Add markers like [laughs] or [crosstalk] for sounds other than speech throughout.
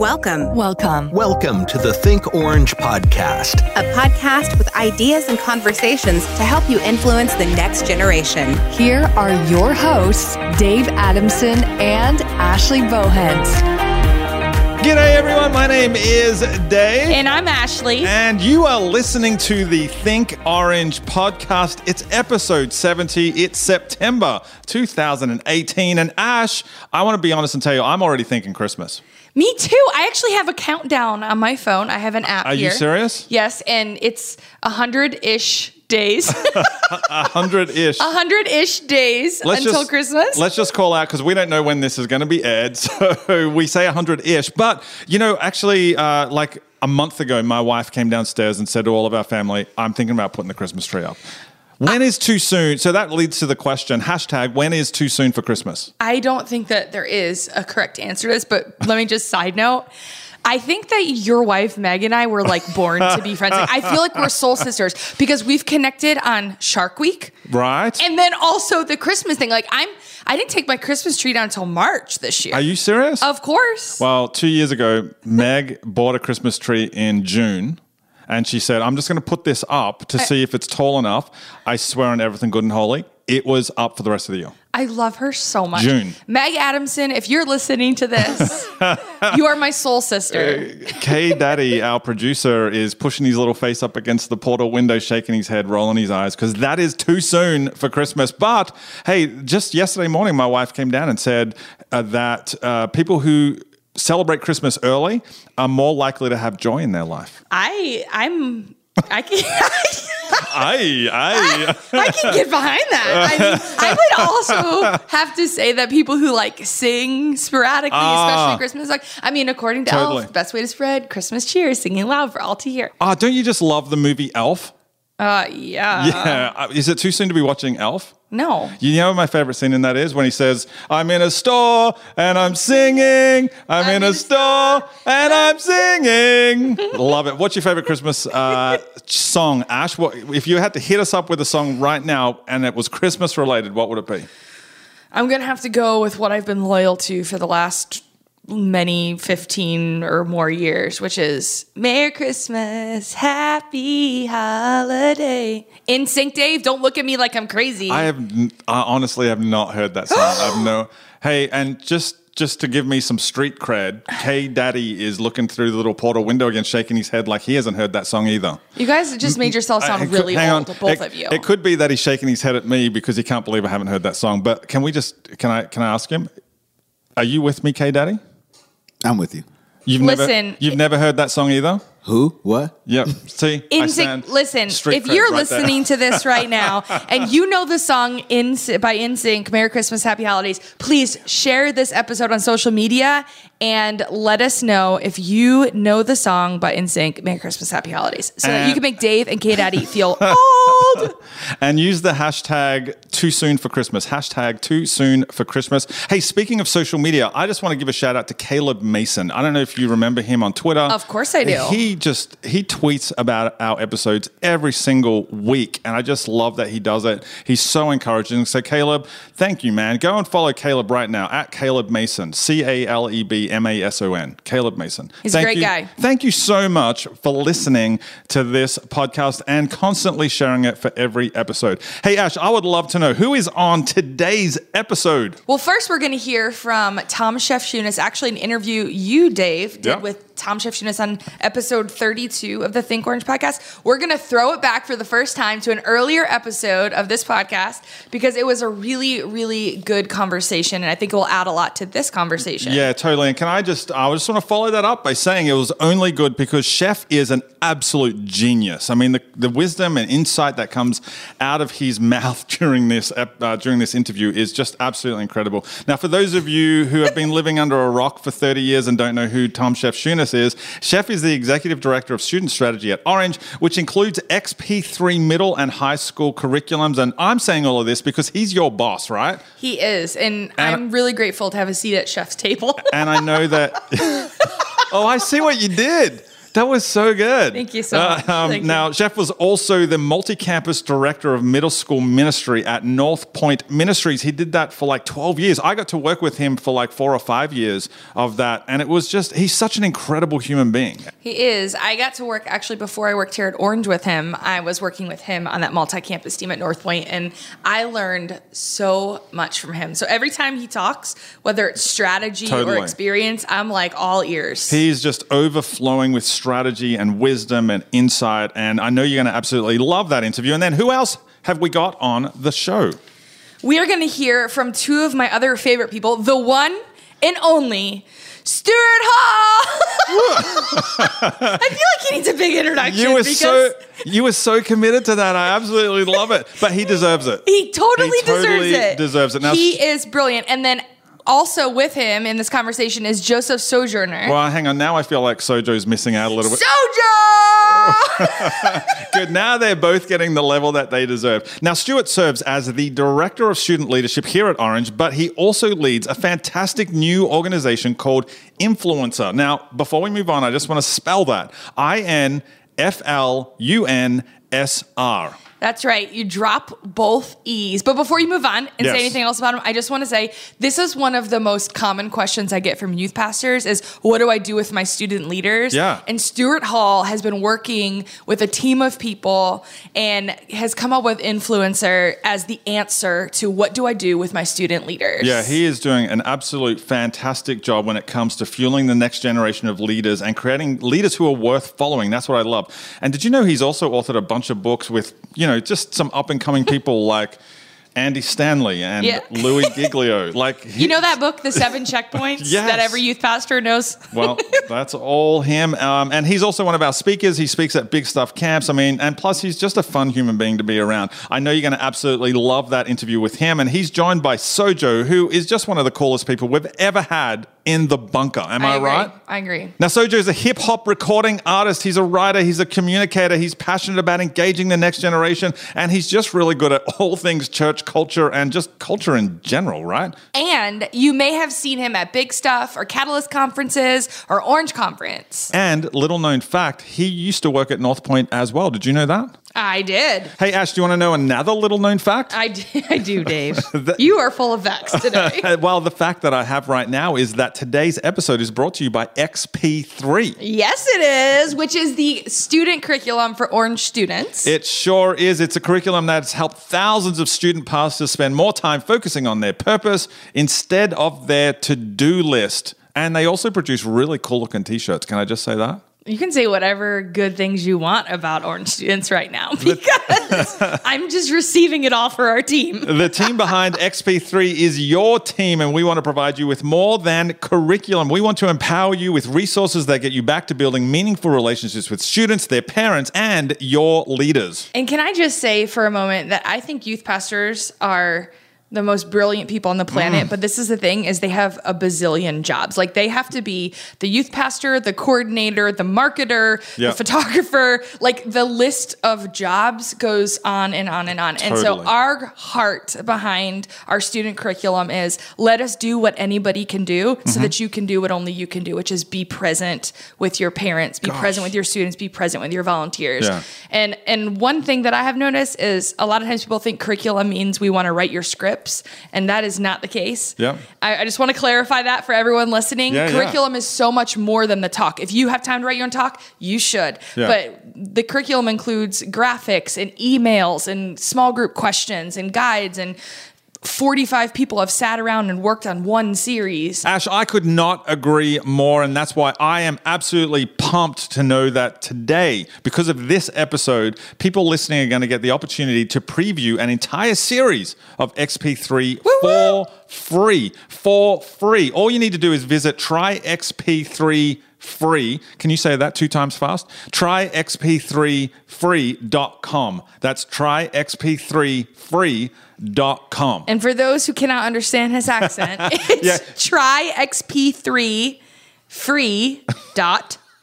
Welcome, Welcome. Welcome to the Think Orange podcast. a podcast with ideas and conversations to help you influence the next generation. Here are your hosts, Dave Adamson and Ashley Bohens. G'day everyone, my name is Dave. And I'm Ashley. And you are listening to the Think Orange podcast. It's episode 70. It's September 2018. And Ash, I want to be honest and tell you, I'm already thinking Christmas. Me too. I actually have a countdown on my phone. I have an app Are you serious? Yes, and it's a hundred ish days. [laughs] A hundred ish. A hundred ish days until Christmas. Let's just call out because we don't know when this is going to be aired. [laughs] So we say a 100 ish. But, you know, actually, uh, like a month ago, my wife came downstairs and said to all of our family, I'm thinking about putting the Christmas tree up. When is too soon? So that leads to the question hashtag, when is too soon for Christmas? I don't think that there is a correct answer to this, but let me just side note. I think that your wife Meg and I were like born to be friends. Like, I feel like we're soul sisters because we've connected on Shark Week. Right? And then also the Christmas thing. Like I'm I didn't take my Christmas tree down until March this year. Are you serious? Of course. Well, two years ago, Meg bought a Christmas tree in June. And she said, I'm just going to put this up to see if it's tall enough. I swear on everything good and holy. It was up for the rest of the year. I love her so much. June. Meg Adamson, if you're listening to this, [laughs] you are my soul sister. K Daddy, our producer, is pushing his little face up against the portal window, shaking his head, rolling his eyes, because that is too soon for Christmas. But hey, just yesterday morning, my wife came down and said uh, that uh, people who celebrate Christmas early are more likely to have joy in their life. I I'm I can [laughs] I, I, I can get behind that. I mean, I would also have to say that people who like sing sporadically, especially Christmas, like I mean, according to Ah. Totally. Elf, the best way to spread Christmas cheer is singing loud for all to hear. oh, don't you just love the movie Elf? Uh, yeah. Yeah. Uh, is it too soon to be watching Elf? No. You know what my favorite scene in that is when he says, I'm in a store and I'm singing. I'm, in, a store and I'm singing. Love it. What's your favorite Christmas uh, song, Ash? What, if you had to hit us up with a song right now and it was Christmas related, what would it be? I'm gonna have to go with what I've been loyal to for the last many 15 or more years, which is Merry Christmas, Happy Holiday. NSYNC Dave, don't look at me like I'm crazy. I have I honestly have not heard that song. I've no. [gasps] Hey, and just just to give me some street cred, K Daddy is looking through the little portal window again, shaking his head like he hasn't heard that song either. you guys just made yourself sound really old, on. both It- of you. It could be that he's shaking his head at me because he can't believe I haven't heard that song. But can we just can I can I ask him? Are you with me, K Daddy? I'm with you. You've Listen, never you've never heard that song either. Who? What? Yep. See, I In stand sync, listen, if you're right listening to this right [laughs] now and you know the song in by NSYNC, Merry Christmas, Happy Holidays, please share this episode on social media and let us know if you know the song by NSYNC, Merry Christmas, Happy Holidays, so that you can make Dave and K Daddy [laughs] feel [laughs] old. and use the hashtag too soon for Christmas. Hashtag too soon for Christmas. Hey, speaking of social media, I just want to give a shout out to Caleb Mason. I don't know if you remember him on Twitter. Of course I do. He just he tweets about our episodes every single week, and I just love that he does it. He's so encouraging. So Caleb, thank you, man. Go and follow Caleb right now at Caleb Mason. C A L E B M A S O N. Caleb Mason. He's a great you- guy. Thank you so much for listening to this podcast and constantly sharing it for every episode. Hey, Ash, I would love to know who is on today's episode. Well, first we're going to hear from Tom Shefchunas, actually an interview you, Dave, did Yeah. with Tom Shefchunas on episode 32 of the Think Orange podcast. We're going to throw it back for the first time to an earlier episode of this podcast because it was a really, really good conversation, and I think it will add a lot to this conversation. Yeah, totally. And can I just, I just want to follow that up by saying it was only good because Chef is an absolute genius. I mean, the, the wisdom and insight that comes out of his [laughs] mouth during this uh, during this interview is just absolutely incredible. Now, for those of you who have been living under a rock for 30 years and don't know who Tom Shunas is, Chef is the executive director of student strategy at Orange, which includes XP3 middle and high school curriculums. And I'm saying all of this because he's your boss, right? He is, and, And- I'm really grateful to have a seat at Chef's table. And I know that. [laughs] [laughs] oh, I see what you did. That was so good. Thank you so much. um, Thank you. now, Chef was also the multi campus director of middle school ministry at North Point Ministries. He did that for like 12 years. I got to work with him for like four or five years of that. And it was just, he's such an incredible human being. He is. I got to work actually before I worked here at Orange with him. I was working with him on that multi-campus team at North Point, and I learned so much from him. So every time he talks, whether it's strategy Totally. or experience, I'm like all ears. He's just overflowing with strategy and wisdom and insight. And I know you're going to absolutely love that interview. And then who else have we got on the show? we are going to hear from two of my other favorite people, the one and only Stuart Hall. [laughs] I feel like he needs a big introduction. You were so you were so committed to that. I absolutely love it. But he deserves it. He totally, He totally deserves it. deserves it. Now- he is brilliant. And then also with him in this conversation is Joseph Sojourner. Well, hang on. Now I feel like Sojo's missing out a little bit. Sojo! [laughs] Good. Now they're both getting the level that they deserve. Now, Stuart serves as the Director of Student Leadership here at Orange, but he also leads a fantastic new organization called Influencer. Now, before we move on, I just want to spell that I N F L U N S R. That's right. You drop both E's. But before you move on and Yes. say anything else about him, I just want to say this is one of the most common questions I get from youth pastors is what do I do with my student leaders? Yeah. And Stuart Hall has been working with a team of people and has come up with influencer as the answer to what do I do with my student leaders? Yeah, he is doing an absolute fantastic job when it comes to fueling the next generation of leaders and creating leaders who are worth following. That's what I love. And did you know he's also authored a bunch of books with, you know, just some up and coming people like Andy Stanley and Yeah. [laughs] Louie Giglio. Like he- You know that book, The Seven Checkpoints, [laughs] Yes. that every youth pastor knows? well, that's all him. Um, and he's also one of our speakers. He speaks at big stuff camps. I mean, and plus, he's just a fun human being to be around. I know you're going to absolutely love that interview with him. And he's joined by Sojo, who is just one of the coolest people we've ever had in the bunker. Am I, agree. right? I agree. Now, Sojo is a hip hop recording artist. He's a writer. He's a communicator. He's passionate about engaging the next generation. And he's just really good at all things church culture and just culture in general, right? And you may have seen him at Big Stuff or Catalyst conferences or Orange Conference. And little known fact, he used to work at North Point as well. Did you know that? I did. Hey, Ash, do you want to know another little known fact? I do, [laughs] I do Dave. [laughs] you are full of facts today. [laughs] Well, the fact that I have right now is that today's episode is brought to you by XP3. yes, it is, which is the student curriculum for Orange students. It sure is. It's a curriculum that's helped thousands of student pastors spend more time focusing on their purpose instead of their to do list. And they also produce really cool looking t shirts. Can I just say that? You can say whatever good things you want about Orange students right now [laughs] because I'm just receiving it all for our team. [laughs] The team behind XP3 is your team, and we want to provide you with more than curriculum. We want to empower you with resources that get you back to building meaningful relationships with students, their parents, and your leaders. And can I just say for a moment that I think youth pastors are the most brilliant people on the planet, Mm. but this is the thing is they have a bazillion jobs. Like they have to be the youth pastor, the coordinator, the marketer, Yeah. the photographer, like the list of jobs goes on and on and on. And so our heart behind our student curriculum is let us do what anybody can do so Mm-hmm. that you can do what only you can do, which is be present with your parents, be present with your students, be present with your volunteers. Yeah. And and one thing that I have noticed is a lot of times people think curriculum means we want to write your scripts, and that is not the case. Yeah. I, I just want to clarify that for everyone listening. Yeah, yeah. curriculum is so much more than the talk. If you have time to write your own talk, you should. Yeah. But the curriculum includes graphics and emails and small group questions and guides and 45 people have sat around and worked on one series. Ash, I could not agree more, and that's why I am absolutely pumped to know that today, because of this episode, people listening are going to get the opportunity to preview an entire series of XP3 for free. For free. All you need to do is visit tryxp3 free. Can you say that two times fast? tryxp3free.com. That's tryxp3free.com. And for those who cannot understand his accent, [laughs] it's Yeah. tryxp3free.com.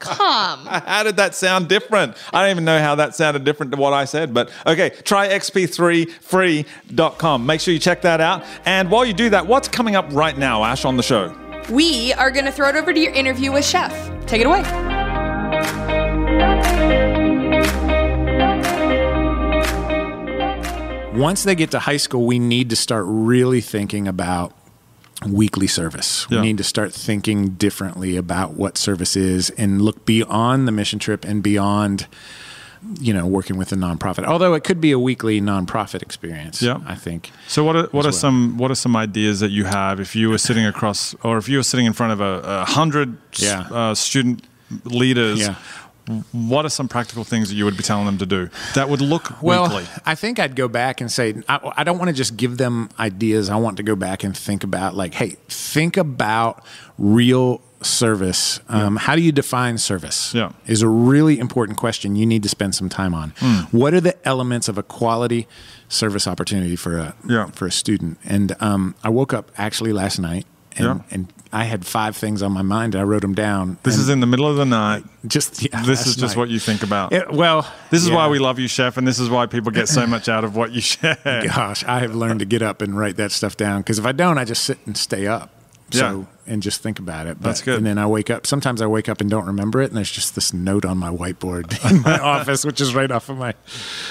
[laughs] How did that sound different? I don't even know how that sounded different to what I said, but okay, try xp3free.com. Make sure you check that out. And while you do that, what's coming up right now, Ash, on the show? we are going to throw it over to your interview with Chef. Take it away. Once they get to high school, we need to start really thinking about weekly service. Yeah. We need to start thinking differently about what service is and look beyond the mission trip and beyond you know working with a nonprofit. Although it could be a weekly nonprofit experience, Yeah. I think. So what are what are well. some what are some ideas that you have if you were sitting across or if you were sitting in front of a, a hundred Yeah. uh, student leaders? Yeah. What are some practical things that you would be telling them to do that would look Well, weekly? I think I'd go back and say, I, I don't want to just give them ideas. I want to go back and think about, like, hey, think about real service. Um, How do you define service? Yeah. Is a really important question you need to spend some time on. Hmm. What are the elements of a quality service opportunity for a, Yeah. for a student? And um, I woke up actually last night. And, Yeah. and I had five things on my mind. I wrote them down. This is in the middle of the night. just yeah, This is just night. what you think about. It- well, this is yeah. why we love you, chef, and this is why people get so much out of what you share. [laughs] Gosh, I have learned to get up and write that stuff down because if I don't, I just sit and stay up. So and just think about it. But, That's good. And then I wake up. Sometimes I wake up and don't remember it, and there's just this note on my whiteboard [laughs] in my [laughs] office, which is right off of my.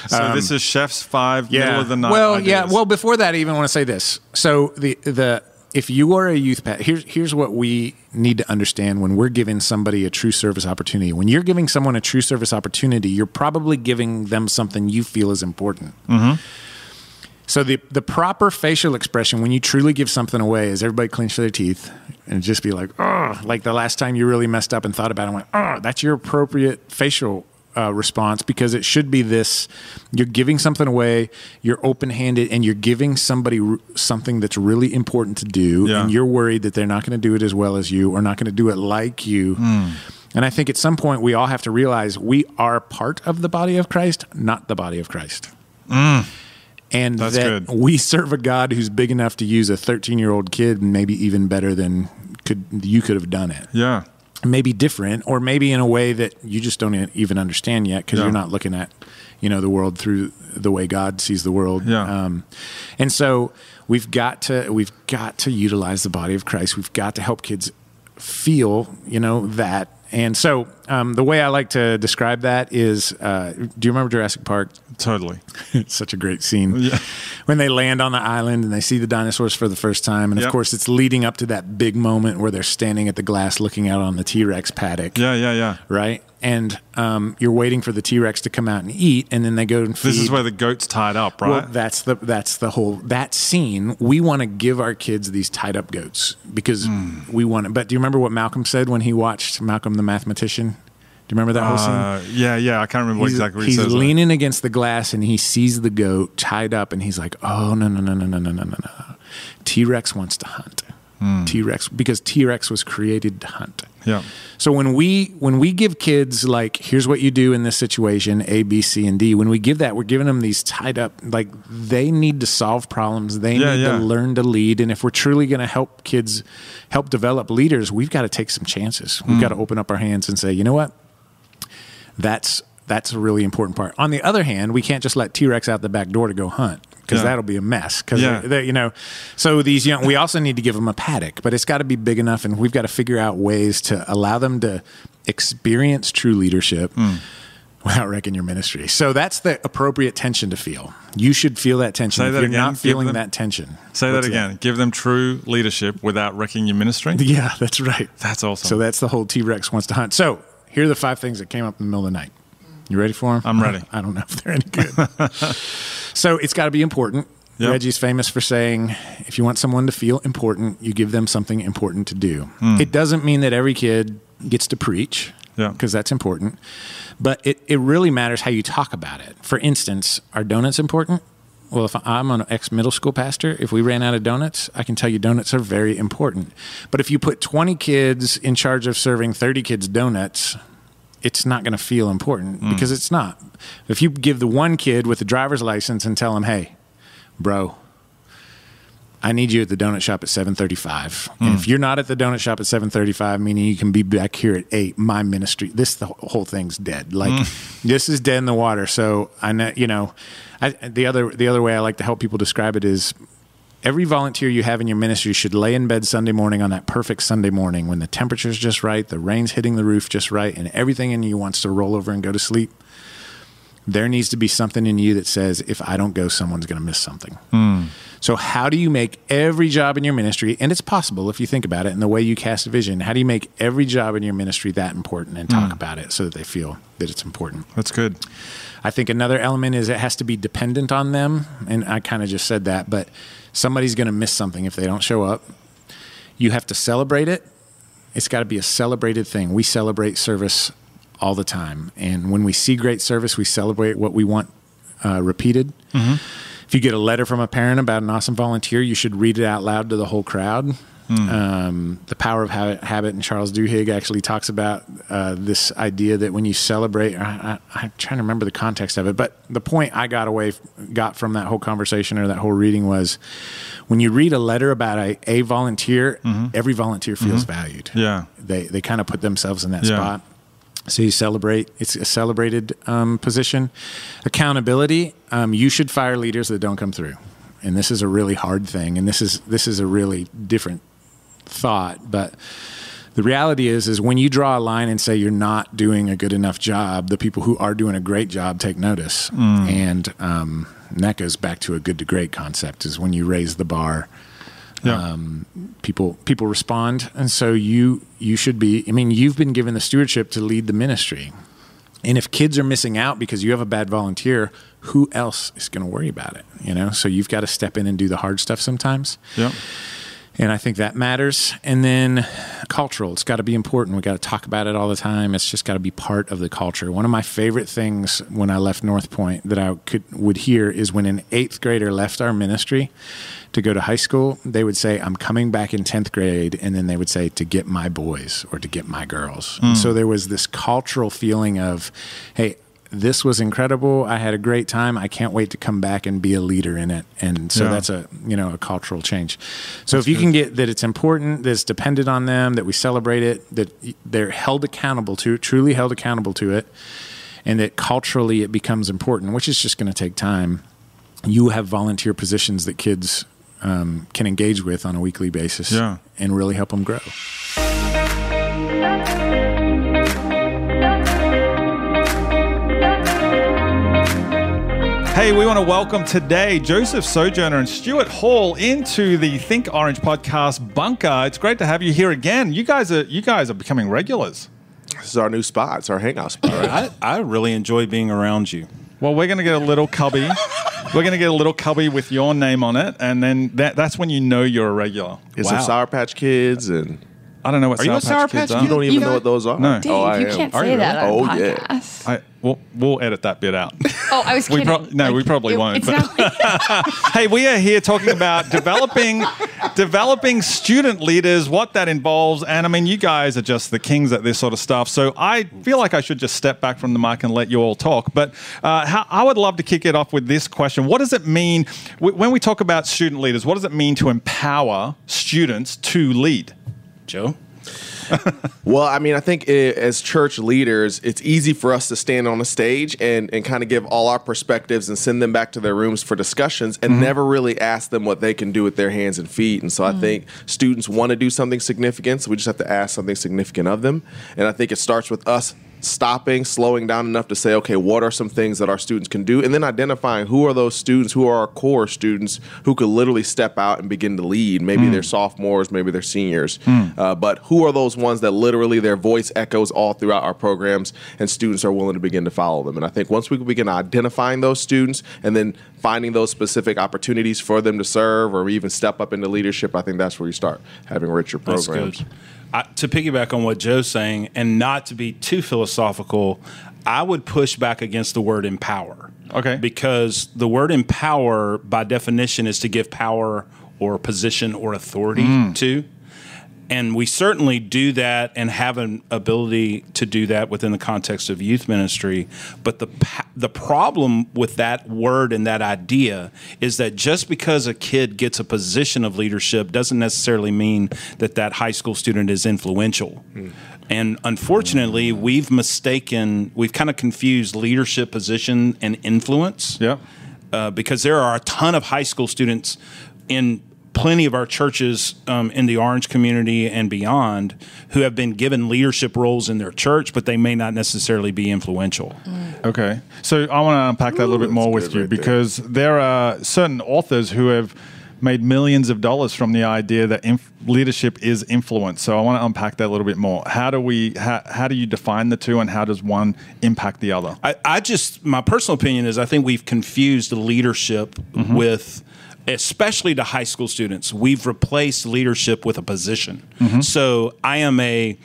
So this um, is chef's five middle of the night. Well, yeah. Well, before that, I even want to say this. So the the if you are a youth pastor, here's here's what we need to understand when we're giving somebody a true service opportunity. When you're giving someone a true service opportunity, you're probably giving them something you feel is important. Mm-hmm. So the the proper facial expression when you truly give something away is everybody clench their teeth and just be like, oh, like the last time you really messed up and thought about it and went, oh, that's your appropriate facial uh, response because it should be this: you're giving something away, you're open handed, and you're giving somebody r- something that's really important to do, Yeah. and you're worried that they're not going to do it as well as you or not going to do it like you. Hmm. And I think at some point we all have to realize we are part of the body of Christ, not the body of Christ and Hmm. That's that good. we serve a God who's big enough to use a 13 year old kid, and maybe even better than could you could have done it. yeah. Maybe different, or maybe in a way that you just don't even understand yet because Yeah. you're not looking at you know the world through the way God sees the world. Yeah. Um, and so we've got to we've got to utilize the body of Christ. We've got to help kids feel you know that. And so um, the way I like to describe that is, uh, do you remember Jurassic Park? Totally. it's [laughs] such a great scene when they land on the island and they see the dinosaurs for the first time and of course it's leading up to that big moment where they're standing at the glass looking out on the t-rex paddock Yeah, yeah, yeah. right and um, you're waiting for the t-rex to come out and eat and then they go and feed This is where the goat's tied up, right? well, that's the that's the whole that scene. We want to give our kids these tied up goats because Hmm. we want it. But do you remember what Malcolm said when he watched Malcolm the mathematician? Do you remember that whole scene? uh, yeah, yeah. I can't remember he's, exactly what he he's says. leaning against the glass and he sees the goat tied up and he's like, "Oh no no no no no no no no no! T Rex wants to hunt. T Rex because T Rex was created to hunt. Yeah. So when we when we give kids like, here's what you do in this situation, A, B, C, and D. When we give that, we're giving them these tied up. Like they need to solve problems. They Yeah, need yeah. to learn to lead. And if we're truly going to help kids help develop leaders, we've got to take some chances. We've Hmm. got to open up our hands and say, you know what, that's that's a really important part. On the other hand, we can't just let T Rex out the back door to go hunt because Yeah. that'll be a mess. Because Yeah. you know, so these young, we also need to give them a paddock, but it's got to be big enough, and we've got to figure out ways to allow them to experience true leadership. Hmm. Without wrecking your ministry, so that's the appropriate tension to feel. You should feel that tension. Say if that you're again. not feeling them- that tension, Say that again. Give them true leadership without wrecking your ministry. Yeah, that's right. That's awesome. So that's the whole T Rex wants to hunt. So here are the five things that came up in the middle of the night. You ready for them? I'm ready. I don't know if they're any good. [laughs] so it's got to be important. Yep. Reggie's famous for saying, if you want someone to feel important, you give them something important to do. Hmm. It doesn't mean that every kid gets to preach, Yeah. because that's important. But it, it really matters how you talk about it. For instance, are donuts important? Well, if I'm an ex middle school pastor, if we ran out of donuts, I can tell you donuts are very important. But if you put 20 kids in charge of serving 30 kids donuts, it's not going to feel important hmm. because it's not. If you give the one kid with a driver's license and tell him, "Hey, bro, I need you at the donut shop at 7:35." Hmm. And if you're not at the donut shop at 7:35, meaning you can be back here at 8, my ministry, this the whole thing's dead. Like hmm. this is dead in the water. So I know, you know, I, the other the other way I like to help people describe it is every volunteer you have in your ministry should lay in bed Sunday morning on that perfect Sunday morning when the temperature's just right, the rain's hitting the roof just right, and everything in you wants to roll over and go to sleep. there needs to be something in you that says, if I don't go, someone's going to miss something. Hmm. So, how do you make every job in your ministry, and it's possible if you think about it and the way you cast a vision, how do you make every job in your ministry that important and talk hmm. about it so that they feel that it's important? That's good. I think another element is it has to be dependent on them. And I kind of just said that, but somebody's going to miss something if they don't show up. You have to celebrate it. It's got to be a celebrated thing. We celebrate service all the time. And when we see great service, we celebrate what we want uh, repeated. If you get a letter from a parent about an awesome volunteer, you should read it out loud to the whole crowd. Um, the power of habit, habit, and Charles Duhigg actually talks about uh, this idea that when you celebrate, I, I, I'm trying to remember the context of it, but the point I got away got from that whole conversation or that whole reading was when you read a letter about a, a volunteer, every volunteer feels valued. Yeah. they they kind of put themselves in that Yeah. spot. So you celebrate. It's a celebrated um, position. Accountability. Um, you should fire leaders that don't come through, and this is a really hard thing. And this is this is a really different thought, but the reality is is when you draw a line and say you're not doing a good enough job, the people who are doing a great job take notice, and, um, and that goes back to a good to great concept. Is when you raise the bar Yeah. Um, people people respond and so you you should be i mean you've been given the stewardship to lead the ministry and if kids are missing out because you have a bad volunteer who else is going to worry about it you know so you've got to step in and do the hard stuff sometimes yeah. And I think that matters. And then cultural, it's got to be important. We got to talk about it all the time. It's just got to be part of the culture. One of my favorite things when I left North Point that I could would hear is when an eighth grader left our ministry to go to high school, they would say, "I'm coming back in tenth grade," and then they would say, "To get my boys or to get my girls." And hmm. so there was this cultural feeling of, "Hey." This was incredible. I had a great time. I can't wait to come back and be a leader in it. And so Yeah. that's a you know a cultural change. So if you can get that it's important, that it's dependent on them, that we celebrate it, that they're held accountable to, truly held accountable to it, and that culturally it becomes important, which is just going to take time. You have volunteer positions that kids um, can engage with on a weekly basis, Yeah. and really help them grow. Hey, we want to welcome today Joseph Sojourner and Stuart Hall into the Think Orange podcast bunker. It's great to have you here again. You guys are you guys are becoming regulars. This is our new spot. It's our hangout spot, right? I, I really enjoy being around you. Well, we're going to get a little cubby. we're going to get a little cubby with your name on it, and then that, that's when you know you're a regular. Get Wow. some Sour Patch Kids, and I don't know what Are you Sour a Sour Patch Kids are. you don't even You know know- what those are. No. Dave, Oh, I you am. can't Are say you that on really? a Oh, yeah. podcast. I, we'll, we'll edit that bit out. [laughs] Oh, I was We kidding. prob- no, we probably it- won't, It's but- [laughs] [laughs] hey, we are here talking about developing developing student leaders, what that involves, and I mean, you guys are just the kings at this sort of stuff. So I feel like I should just step back from the mic and let you all talk. But uh, how, I would love to kick it off with this question: What does it mean w- when we talk about student leaders? What does it mean to empower students to lead? Joe? [laughs] Well, I mean, I think i as church leaders, it's easy for us to stand on a stage and, and kind of give all our perspectives and send them back to their rooms for discussions and mm-hmm. never really ask them what they can do with their hands and feet. And so I mm. think students want to do something significant, so we just have to ask something significant of them. And I think it starts with us stopping, slowing down enough to say, okay, what are some things that our students can do? And then identifying who are those students, who are our core students who could literally step out and begin to lead. Maybe they're sophomores, maybe they're seniors. Uh, but who are those ones that literally their voice echoes all throughout our programs and students are willing to begin to follow them? And I think once we begin identifying those students and then finding those specific opportunities for them to serve or even step up into leadership, I think that's where you start having richer programs. I, to piggyback on what Joe's saying, and not to be too philosophical, I would push back against the word empower. Okay. Because the word empower, by definition, is to give power or position or authority Mm. to. And we certainly do that and have an ability to do that within the context of youth ministry. But the the problem with that word and that idea is that just because a kid gets a position of leadership doesn't necessarily mean that that high school student is influential. And unfortunately, we've mistaken, we've kind of confused leadership position and influence Yep. uh, because there are a ton of high school students in plenty of our churches um, in the Orange community and beyond who have been given leadership roles in their church, but they may not necessarily be influential. Okay. So I want to unpack that a little bit more with you right because there are certain authors who have made millions of dollars from the idea that inf- leadership is influence. So I want to unpack that a little bit more. How do we how, how do you define the two and how does one impact the other? I, I just my personal opinion is I think we've confused leadership with especially to high school students we've replaced leadership with a position. Mm-hmm. So i am a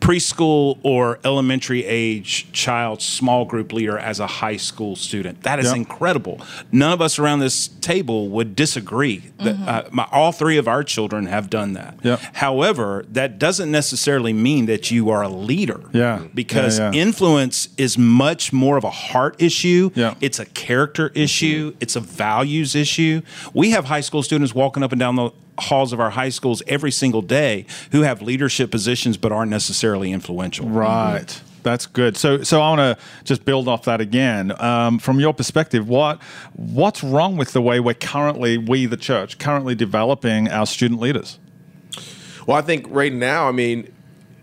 preschool or elementary age child small group leader as a high school student that is Yeah. incredible none of us around this table would disagree that uh, my, all three of our children have done that Yeah. however that doesn't necessarily mean that you are a leader Yeah. because Yeah, yeah. influence is much more of a heart issue. Yeah. It's a character issue. It's a values issue. We have high school students walking up and down the halls of our high schools every single day who have leadership positions but aren't necessarily influential. Right. That's good. So, so I want to just build off that again. Um, from your perspective, what what's wrong with the way we're currently, we the church, currently developing our student leaders? Well, I think right now, I mean,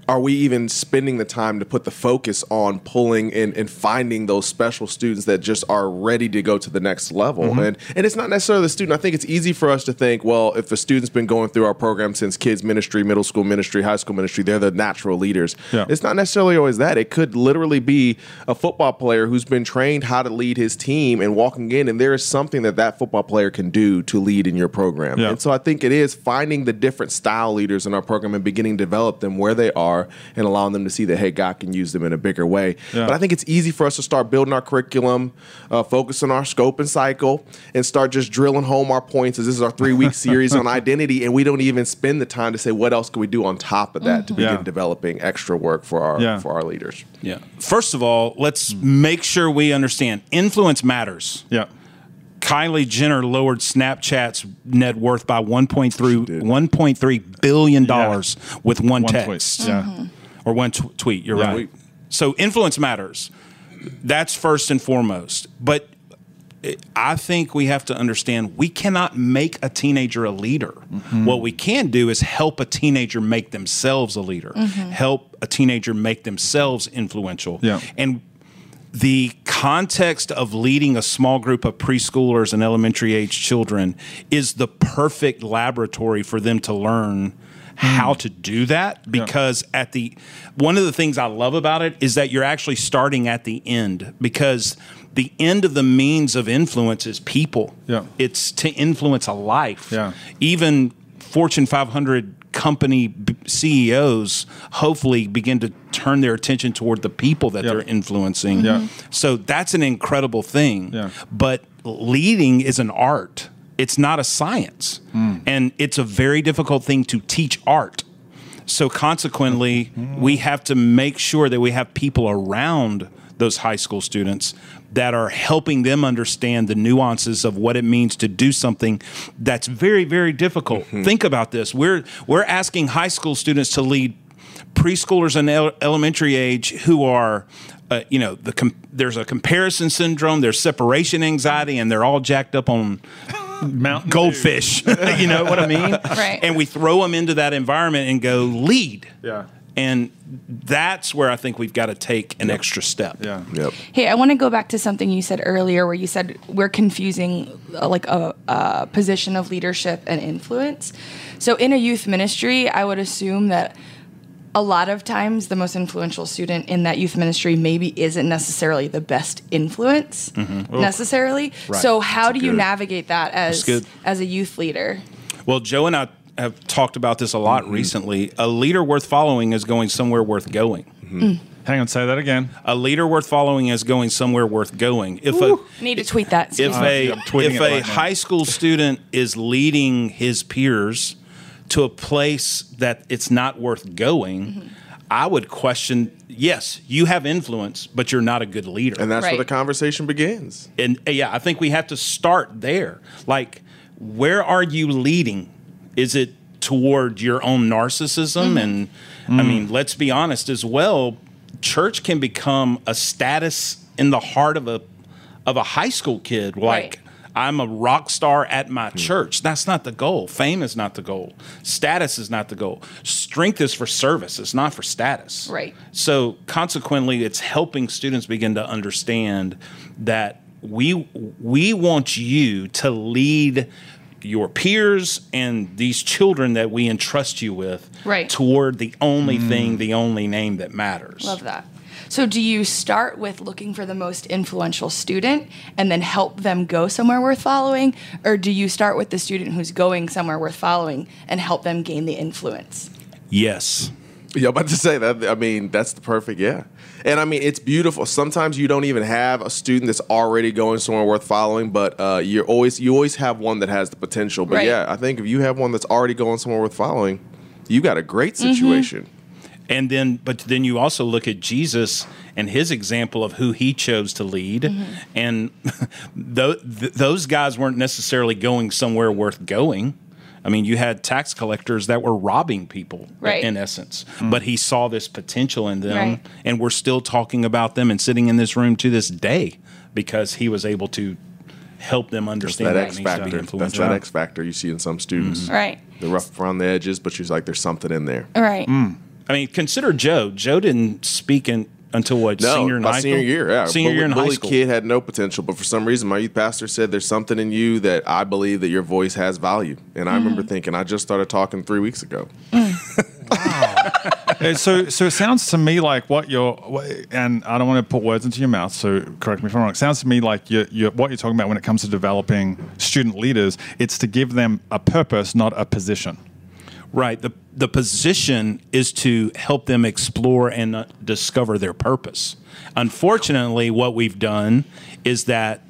are we even spending the time to put the focus on pulling and, and finding those special students that just are ready to go to the next level? Mm-hmm. And and it's not necessarily the student. I think it's easy for us to think, well, if a student's been going through our program since kids ministry, middle school ministry, high school ministry, they're the natural leaders. Yeah. It's not necessarily always that. It could literally be a football player who's been trained how to lead his team and walking in, and there is something that that football player can do to lead in your program. Yeah. And so I think it is finding the different style leaders in our program and beginning to develop them where they are and allowing them to see that, hey, God can use them in a bigger way. Yeah. But I think it's easy for us to start building our curriculum, uh, focus on our scope and cycle, and start just drilling home our points as this is our three week [laughs] series on identity. And we don't even spend the time to say, what else can we do on top of that to begin Yeah. developing extra work for our, Yeah. for our leaders? Yeah. First of all, let's make sure we understand influence matters. Yeah. Kylie Jenner lowered Snapchat's net worth by 1.3 1.3 billion dollars with one, One tweet. text Yeah. Mm-hmm. or one tw- tweet. You're Yeah. right. So influence matters. That's first and foremost. But eh, I think we have to understand we cannot make a teenager a leader. Mm-hmm. What we can do is help a teenager make themselves a leader. Mm-hmm. Help a teenager make themselves influential. Yeah. And the context of leading a small group of preschoolers and elementary age children is the perfect laboratory for them to learn how to do that because at the one of the things I love about it is that you're actually starting at the end because the end of the means of influence is people. Yeah. It's to influence a life. Yeah. Even Fortune 500 company b- CEOs hopefully begin to turn their attention toward the people that Yeah. they're influencing. Yeah. So that's an incredible thing. Yeah. But leading is an art. It's not a science. Mm. And it's a very difficult thing to teach art. So consequently, Mm-hmm. we have to make sure that we have people around those high school students that are helping them understand the nuances of what it means to do something that's very very difficult. Mm-hmm. Think about this. We're we're asking high school students to lead preschoolers and el- elementary age who are uh, you know the com- there's a comparison syndrome, there's separation anxiety and they're all jacked up on Mountain goldfish. [laughs] you know what I mean? [laughs] Right. And we throw them into that environment and go lead. Yeah. And that's where I think we've got to take an extra step. Yeah. Yep. Hey, I want to go back to something you said earlier where you said we're confusing uh, like a, a position of leadership and influence. So in a youth ministry, I would assume that a lot of times the most influential student in that youth ministry maybe isn't necessarily the best influence necessarily. So how do you navigate that as as a youth leader? Well, Joe and I have talked about this a lot Mm-hmm. recently. A leader worth following is going somewhere worth going. Hang on, say that again. A leader worth following is going somewhere worth going. If a I need to tweet that. excuse if me. a I'm if a right high school student is leading his peers to a place that it's not worth going, Mm-hmm. I would question. Yes, you have influence, but you're not a good leader. And that's where the conversation begins. and yeah, I think we have to start there. Like, where are you leading? Is it toward your own narcissism? And I mean, let's be honest as well. Church can become a status in the heart of a of a high school kid. Like, Right. I'm a rock star at my Hmm. church. That's not the goal. Fame is not the goal. Status is not the goal. Strength is for service. It's not for status. Right. So consequently, it's helping students begin to understand that we we want you to lead your peers and these children that we entrust you with Right. toward the only mm. thing, the only name that matters. Love that. So, do you start with looking for the most influential student and then help them go somewhere worth following? Or do you start with the student who's going somewhere worth following and help them gain the influence? Yes. Yeah, I'm about to say that. I mean, that's the perfect, yeah. And I mean, it's beautiful. Sometimes you don't even have a student that's already going somewhere worth following, but uh, you're always you always have one that has the potential. But Right. yeah, I think if you have one that's already going somewhere worth following, you got a great Mm-hmm. situation. And then, but then you also look at Jesus and his example of who he chose to lead. Mm-hmm. And [laughs] th- th- those guys weren't necessarily going somewhere worth going. I mean, you had tax collectors that were robbing people, Right. in essence. Mm-hmm. But he saw this potential in them, Right. and we're still talking about them and sitting in this room to this day because he was able to help them That's understand that what X means to be factor. That's influential. that X factor you see in some students. Mm-hmm. Right. They're rough around the edges, but she's like, there's something in there. Right. Mm. I mean, consider Joe. Joe didn't speak in, until what No, senior my high senior school? year, yeah. Senior bully, year in high bully school. kid had no potential, but for some reason, my youth pastor said there's something in you that I believe that your voice has value. And I remember Mm-hmm. thinking, I just started talking three weeks ago. Uh, [laughs] so, so it sounds to me like what you're, and I don't want to put words into your mouth. So, correct me if I'm wrong. It sounds to me like you're, you're, what you're talking about when it comes to developing student leaders. It's to give them a purpose, not a position. Right. The the position is to help them explore and uh, discover their purpose. Unfortunately, what we've done is that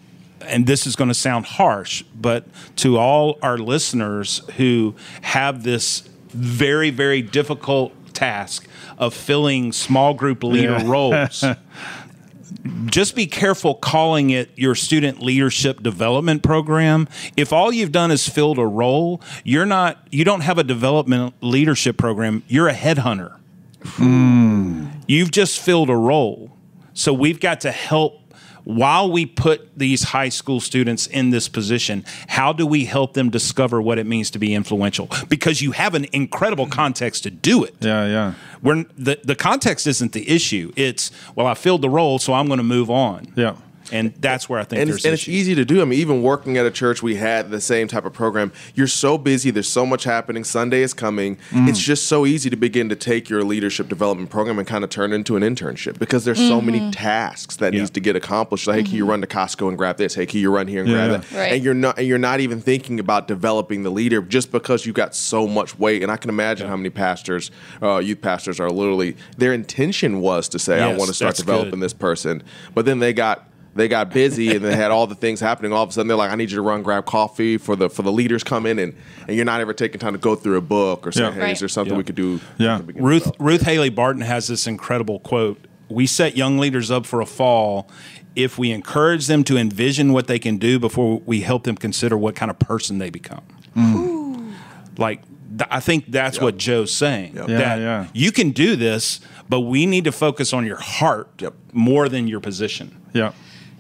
and this is going to sound harsh, but to all our listeners who have this very very difficult task of filling small group leader Yeah. roles [laughs] just be careful calling it your student leadership development program. If all you've done is filled a role, you're not you don't have a development leadership program. You're a headhunter. Hmm. You've just filled a role. So we've got to help while we put these high school students in this position, how do we help them discover what it means to be influential? Because you have an incredible context to do it. Yeah, yeah. We're, the, the context isn't the issue. It's, well, I filled the role, so I'm going to move on. Yeah. And that's where I think and there's it's, and it's easy to do. I mean, even working at a church, we had the same type of program. You're so busy. There's so much happening. Sunday is coming. Mm. It's just so easy to begin to take your leadership development program and kind of turn it into an internship because there's so many tasks that Yeah. needs to get accomplished. Like, hey, can you run to Costco and grab this? Hey, can you run here and Yeah, grab that? Right. And you're not, and you're not even thinking about developing the leader just because you got so much weight. And I can imagine how many pastors, uh, youth pastors, are literally their intention was to say, I want to start developing good. this person, but then they got they got busy and they had all the things happening. All of a sudden, they're like, "I need you to run grab coffee for the for the leaders come in," and and you're not ever taking time to go through a book or say, Yeah. "Hey, Right. is there something Yeah. we could do?" Yeah. to begin to Ruth? Ruth Haley Barton has this incredible quote. We set young leaders up for a fall if we encourage them to envision what they can do before we help them consider what kind of person they become. Mm. Like th- I think that's what Joe's saying. Yep. Yeah, that yeah. you can do this, but we need to focus on your heart Yep. more than your position. Yeah.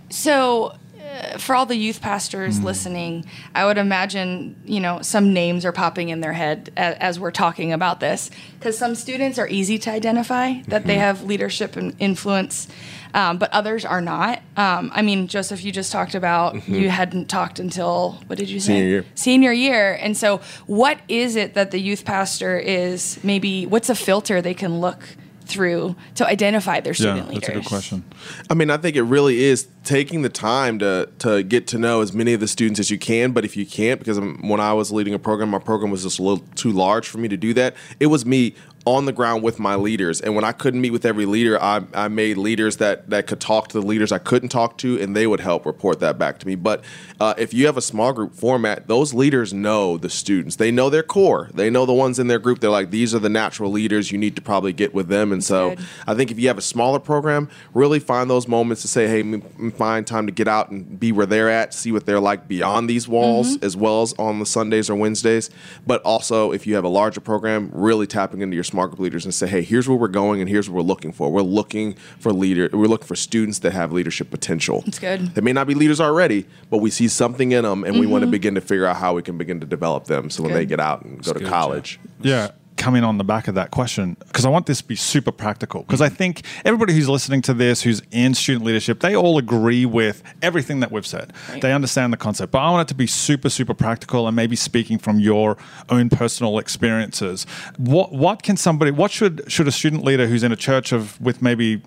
So, uh, for all the youth pastors listening, I would imagine you know some names are popping in their head as, as we're talking about this because some students are easy to identify that they have leadership and influence, um, but others are not. Um, I mean, Joseph, you just talked about you hadn't talked until what did you say? Senior year. Senior year, and so what is it that the youth pastor is maybe? What's a filter they can look through to identify their student Yeah. student That's leaders? a good question. I mean, I think it really is taking the time to to get to know as many of the students as you can. But if you can't, because when I was leading a program, my program was just a little too large for me to do that. It was me on the ground with my leaders, and when I couldn't meet with every leader, I, I made leaders that that could talk to the leaders I couldn't talk to, and they would help report that back to me. But uh, if you have a small group format, those leaders know the students. They know their core. They know the ones in their group. They're like, these are the natural leaders. You need to probably get with them. And so good. I think if you have a smaller program, really find those moments to say, hey, find time to get out and be where they're at, see what they're like beyond these walls, Mm-hmm. as well as on the Sundays or Wednesdays. But also, if you have a larger program, really tapping into your small small group leaders and say, "Hey, here's where we're going, and here's what we're looking for. We're looking for leader. We're looking for students that have leadership potential. That's good. They may not be leaders already, but we see something in them, and we want to mm-hmm. begin to figure out how we can begin to develop them. So when they get out and go to good, college, Yeah. Coming on the back of that question, because I want this to be super practical. Because I mm. think everybody who's listening to this, who's in student leadership, they all agree with everything that we've said. They understand the concept. But I want it to be super, super practical and maybe speaking from your own personal experiences. What what can somebody what should should a student leader who's in a church of with maybe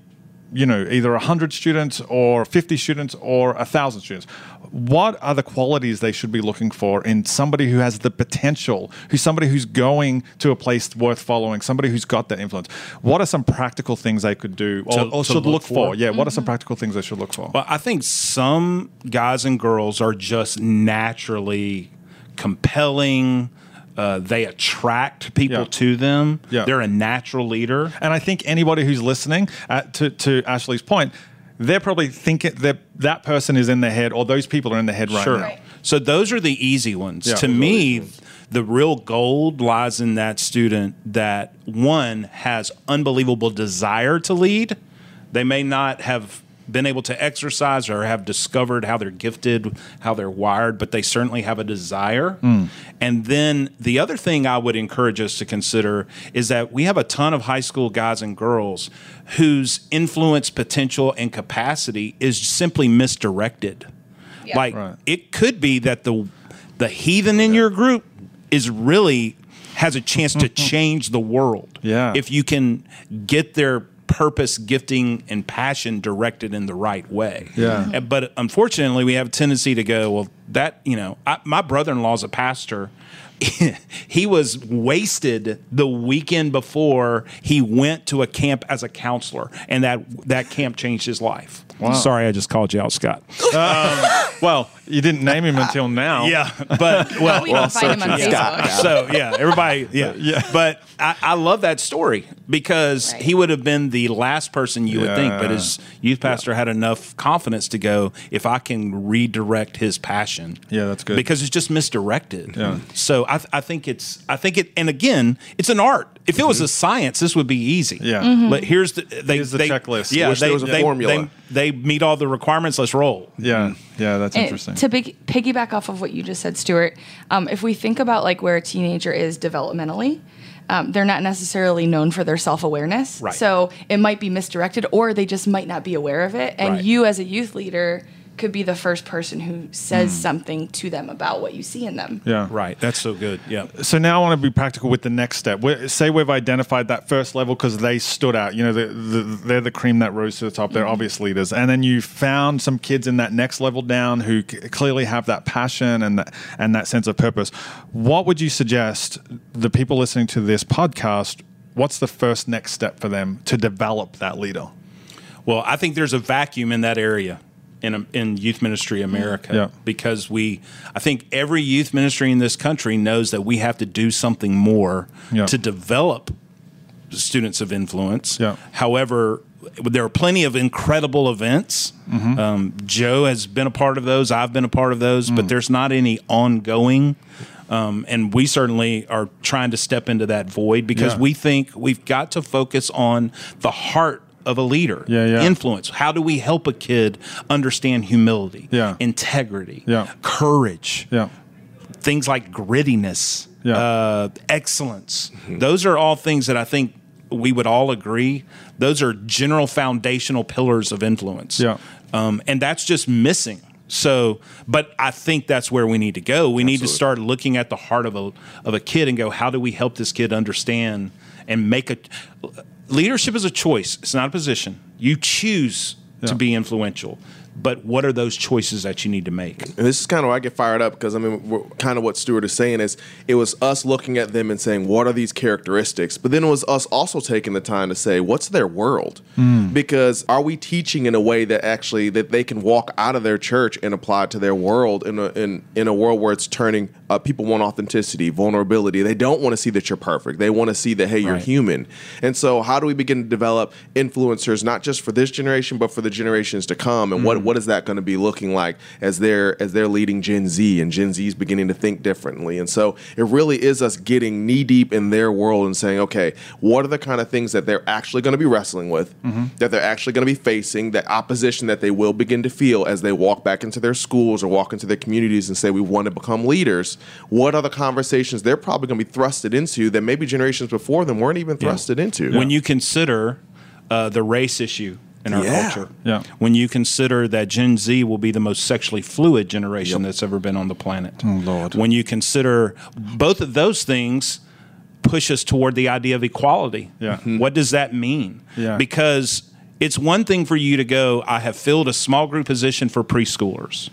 you know, either 100 students or 50 students or 1,000 students. What are the qualities they should be looking for in somebody who has the potential, who's somebody who's going to a place worth following, somebody who's got that influence? What are some practical things they could do or, To- or to should look look, for? for? Yeah, what are some mm-hmm. practical things they should look for? Well, I think some guys and girls are just naturally compelling. Uh, they attract people Yeah. to them. Yeah. They're a natural leader. And I think anybody who's listening, uh, to, to Ashley's point, they're probably thinking that that person is in their head or those people are in their head right Sure. now. Right. So those are the easy ones. Yeah. to Those are me, the real gold lies in that student that one has unbelievable desire to lead. They may not have been able to exercise or have discovered how they're gifted, how they're wired, but they certainly have a desire. Hmm. And then the other thing I would encourage us to consider is that we have a ton of high school guys and girls whose influence, potential, and capacity is simply misdirected. Yeah. Like Right. it could be that the the heathen in your group is really has a chance to [laughs] change the world. Yeah. If you can get their purpose, gifting, and passion directed in the right way. Yeah. But unfortunately, we have a tendency to go, well, that, you know, I, my brother in law is a pastor. [laughs] he was wasted the weekend before he went to a camp as a counselor, and that that camp changed his life. Sorry, I just called you out, Scott. Well, you didn't name him until now. Yeah, but [laughs] well, we can find him on Facebook. so yeah, everybody, yeah, [laughs] Yeah. But I, I love that story because Right. he would have been the last person you would think, but his youth pastor had enough confidence to go, if I can redirect his passion, Yeah, that's good. because it's just misdirected. Yeah. So I, I think it's, I think it, and again, it's an art. If it was a science, this would be easy. Mm-hmm. Yeah. Mm-hmm. But here's the they, Here's the they- checklist. Yeah, Wish they, there was a they, formula. They, they meet all the requirements. Let's roll. Yeah. Yeah, that's And interesting. To big, piggyback off of what you just said, Stuart, um, if we think about like where a teenager is developmentally, um, they're not necessarily known for their self awareness. Right. So it might be misdirected, or they just might not be aware of it. And Right. you, as a youth leader, could be the first person who says Hmm. something to them about what you see in them. yeah. Right. That's so good. Yeah. So now I want to be practical with the next step. we say we've identified that first level because they stood out. You know, the, the, they're the cream that rose to the top. They're obvious leaders. And then you found some kids in that next level down who c- clearly have that passion and that, and that sense of purpose. What would you suggest the people listening to this podcast? What's the first next step for them to develop that leader? Well, I think there's a vacuum in that area in in youth ministry America Yeah. because we I think every youth ministry in this country knows that we have to do something more Yeah. to develop students of influence. Yeah. However, there are plenty of incredible events. Mm-hmm. Um, Joe has been a part of those. I've been a part of those, Mm. but there's not any ongoing. Um, and we certainly are trying to step into that void because Yeah. we think we've got to focus on the heart of a leader. Yeah, yeah. Influence. How do we help a kid understand humility, Yeah. integrity, Yeah. courage, Yeah. things like grittiness, Yeah. uh, excellence. Those are all things that I think we would all agree. Those are general foundational pillars of influence. Yeah. Um, and that's just missing. So, but I think that's where we need to go. We need to start looking at the heart of a of a kid and go, how do we help this kid understand and make a leadership is a choice. It's not a position. You choose Yeah. to be influential. But what are those choices that you need to make? And this is kind of where I get fired up because I mean, we're, kind of what Stuart is saying is it was us looking at them and saying, what are these characteristics? But then it was us also taking the time to say, what's their world? Hmm. Because are we teaching in a way that actually that they can walk out of their church and apply it to their world in a in, in a world where it's turning uh, people want authenticity, vulnerability. They don't want to see that you're perfect. They want to see that hey, you're Right. human. And so, how do we begin to develop influencers not just for this generation, but for the generations to come? And what what what is that going to be looking like as they're as they're leading Gen Z and Gen Z is beginning to think differently. And so it really is us getting knee deep in their world and saying, okay, what are the kind of things that they're actually going to be wrestling with, that they're actually going to be facing, that opposition that they will begin to feel as they walk back into their schools or walk into their communities and say we want to become leaders. What are the conversations they're probably going to be thrusted into that maybe generations before them weren't even thrusted into? When you consider uh, the race issue in our Yeah. culture, Yeah. when you consider that Gen Z will be the most sexually fluid generation that's ever been on the planet, Oh, Lord. when you consider both of those things push us toward the idea of equality. Yeah. What does that mean? Yeah. Because it's one thing for you to go, I have filled a small group position for preschoolers.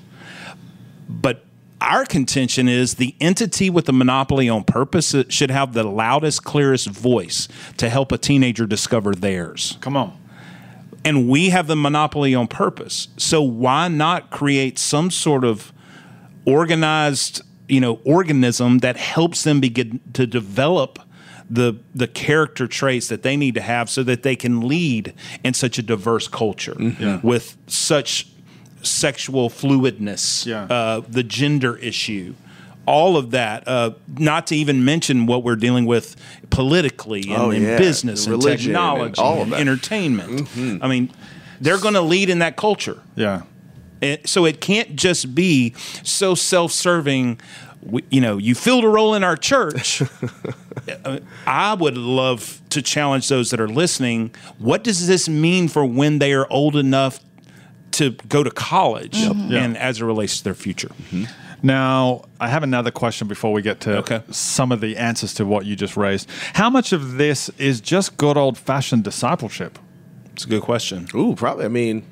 But our contention is the entity with the monopoly on purpose uh, should have the loudest, clearest voice to help a teenager discover theirs. Come on. And we have the monopoly on purpose. So why not create some sort of organized, you know, organism that helps them begin to develop the the character traits that they need to have so that they can lead in such a diverse culture mm-hmm. with such sexual fluidness, Yeah. uh, the gender issue, all of that. Uh, not to even mention what we're dealing with politically and Oh, in yeah. business and, Religion and technology all of and that. entertainment. I mean, they're going to lead in that culture. Yeah. And so it can't just be so self-serving. We, you know, you filled a role in our church. [laughs] Uh, I would love to challenge those that are listening. What does this mean for when they are old enough to go to college, and as it relates to their future? Now, I have another question before we get to Okay. some of the answers to what you just raised. How much of this is just good old fashioned discipleship? It's a good question. Ooh, probably. I mean,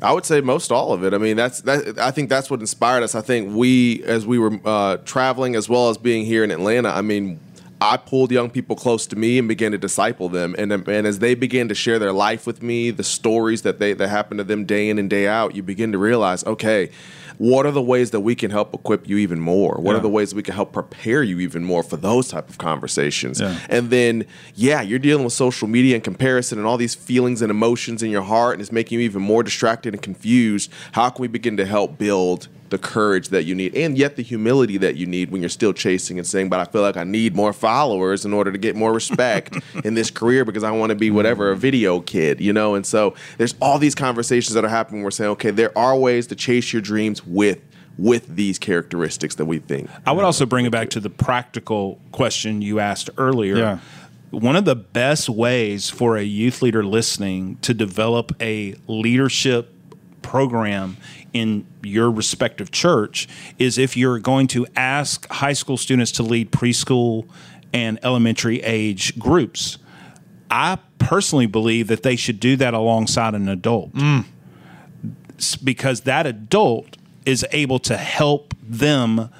I would say most all of it. I mean, that's that. I think that's what inspired us. I think we, as we were uh, traveling, as well as being here in Atlanta. I mean, I pulled young people close to me and began to disciple them. And and as they began to share their life with me, the stories that they that happen to them day in and day out, you begin to realize, okay. What are the ways that we can help equip you even more? What Yeah. are the ways we can help prepare you even more for those type of conversations? Yeah. And then, yeah, you're dealing with social media and comparison and all these feelings and emotions in your heart, and it's making you even more distracted and confused. How can we begin to help build the courage that you need and yet the humility that you need when you're still chasing and saying, but I feel like I need more followers in order to get more respect [laughs] in this career because I want to be whatever, a video kid, you know? And so there's all these conversations that are happening. We're saying, okay, there are ways to chase your dreams with with these characteristics that we think. I would also bring it back to the practical question you asked earlier. Yeah. One of the best ways for a youth leader listening to develop a leadership program in your respective church is if you're going to ask high school students to lead preschool and elementary age groups. I personally believe that they should do that alongside an adult mm. s- because that adult is able to help them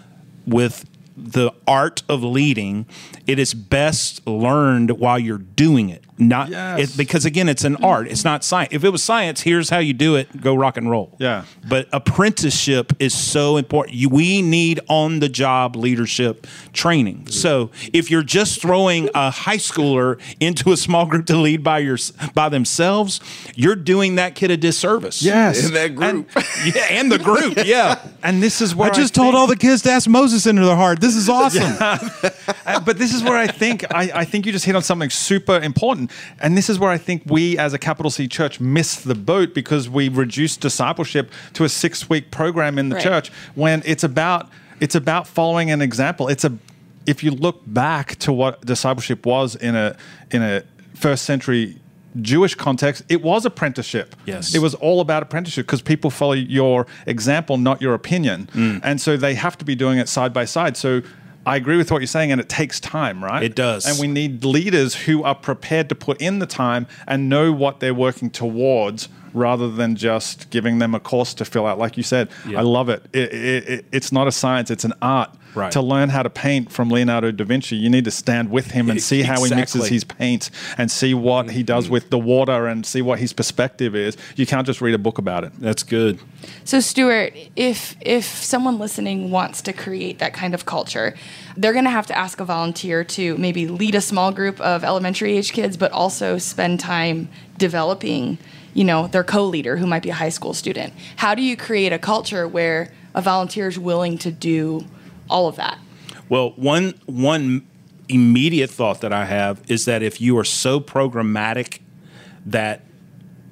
with the art of leading. It is best learned while you're doing it, not Yes. it, because again, it's an art. It's not science. If it was science, here's how you do it. Go rock and roll. Yeah. But apprenticeship is so important. You, we need on the job leadership training. So if you're just throwing a high schooler into a small group to lead by your by themselves, you're doing that kid a disservice. Yes. In that group. Yeah, and the group. Yeah. [laughs] And this is where I just told think- all the kids to ask Moses into their heart. This is awesome. [laughs] Uh, but this is where I think I, I think you just hit on something super important, and this is where I think we as a capital C church missed the boat because we reduced discipleship to a six week program in the Right. church when it's about it's about following an example. It's a if you look back to what discipleship was in a in a first century Jewish context, it was apprenticeship. Yes. It was all about apprenticeship because people follow your example, not your opinion. Mm. And so they have to be doing it side by side. So I agree with what you're saying, and it takes time, right? It does. And we need leaders who are prepared to put in the time and know what they're working towards rather than just giving them a course to fill out. Like you said, Yeah. I love it. It, it, it. It's not a science, it's an art. Right. To learn how to paint from Leonardo da Vinci, you need to stand with him and see how he mixes his paint and see what he does mm-hmm. with the water and see what his perspective is. You can't just read a book about it. That's good. So Stuart, if if someone listening wants to create that kind of culture, they're going to have to ask a volunteer to maybe lead a small group of elementary age kids, but also spend time developing, you know, their co-leader who might be a high school student. How do you create a culture where a volunteer is willing to do all of that? Well, one one immediate thought that I have is that if you are so programmatic that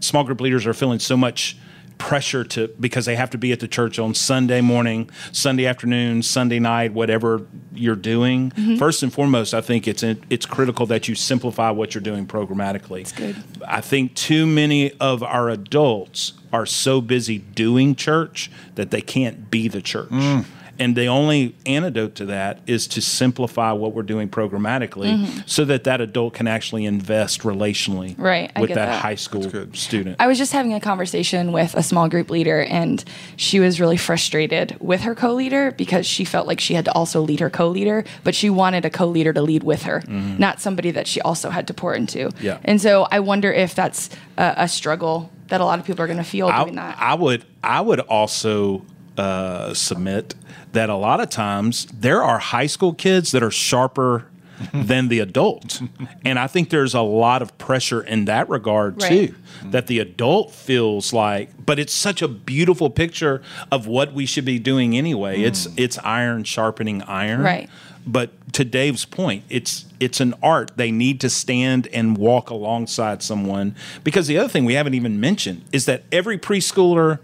small group leaders are feeling so much pressure to because they have to be at the church on Sunday morning, Sunday afternoon, Sunday night, whatever you're doing. Mm-hmm. First and foremost, I think it's it's critical that you simplify what you're doing programmatically. That's good. I think too many of our adults are so busy doing church that they can't be the church. Mm. And the only antidote to that is to simplify what we're doing programmatically mm-hmm. so that that adult can actually invest relationally Right, with that, that. high school student. I was just having a conversation with a small group leader, and she was really frustrated with her co leader because she felt like she had to also lead her co leader, but she wanted a co leader to lead with her, mm-hmm. not somebody that she also had to pour into. Yeah. And so I wonder if that's a, a struggle that a lot of people are going to feel I, doing that. I would I would also uh, submit that a lot of times there are high school kids that are sharper [laughs] than the adult, and I think there's a lot of pressure in that regard Right. too. That the adult feels like, but it's such a beautiful picture of what we should be doing anyway. It's it's iron sharpening iron, Right. But to Dave's point, it's it's an art. They need to stand and walk alongside someone because the other thing we haven't even mentioned is that every preschooler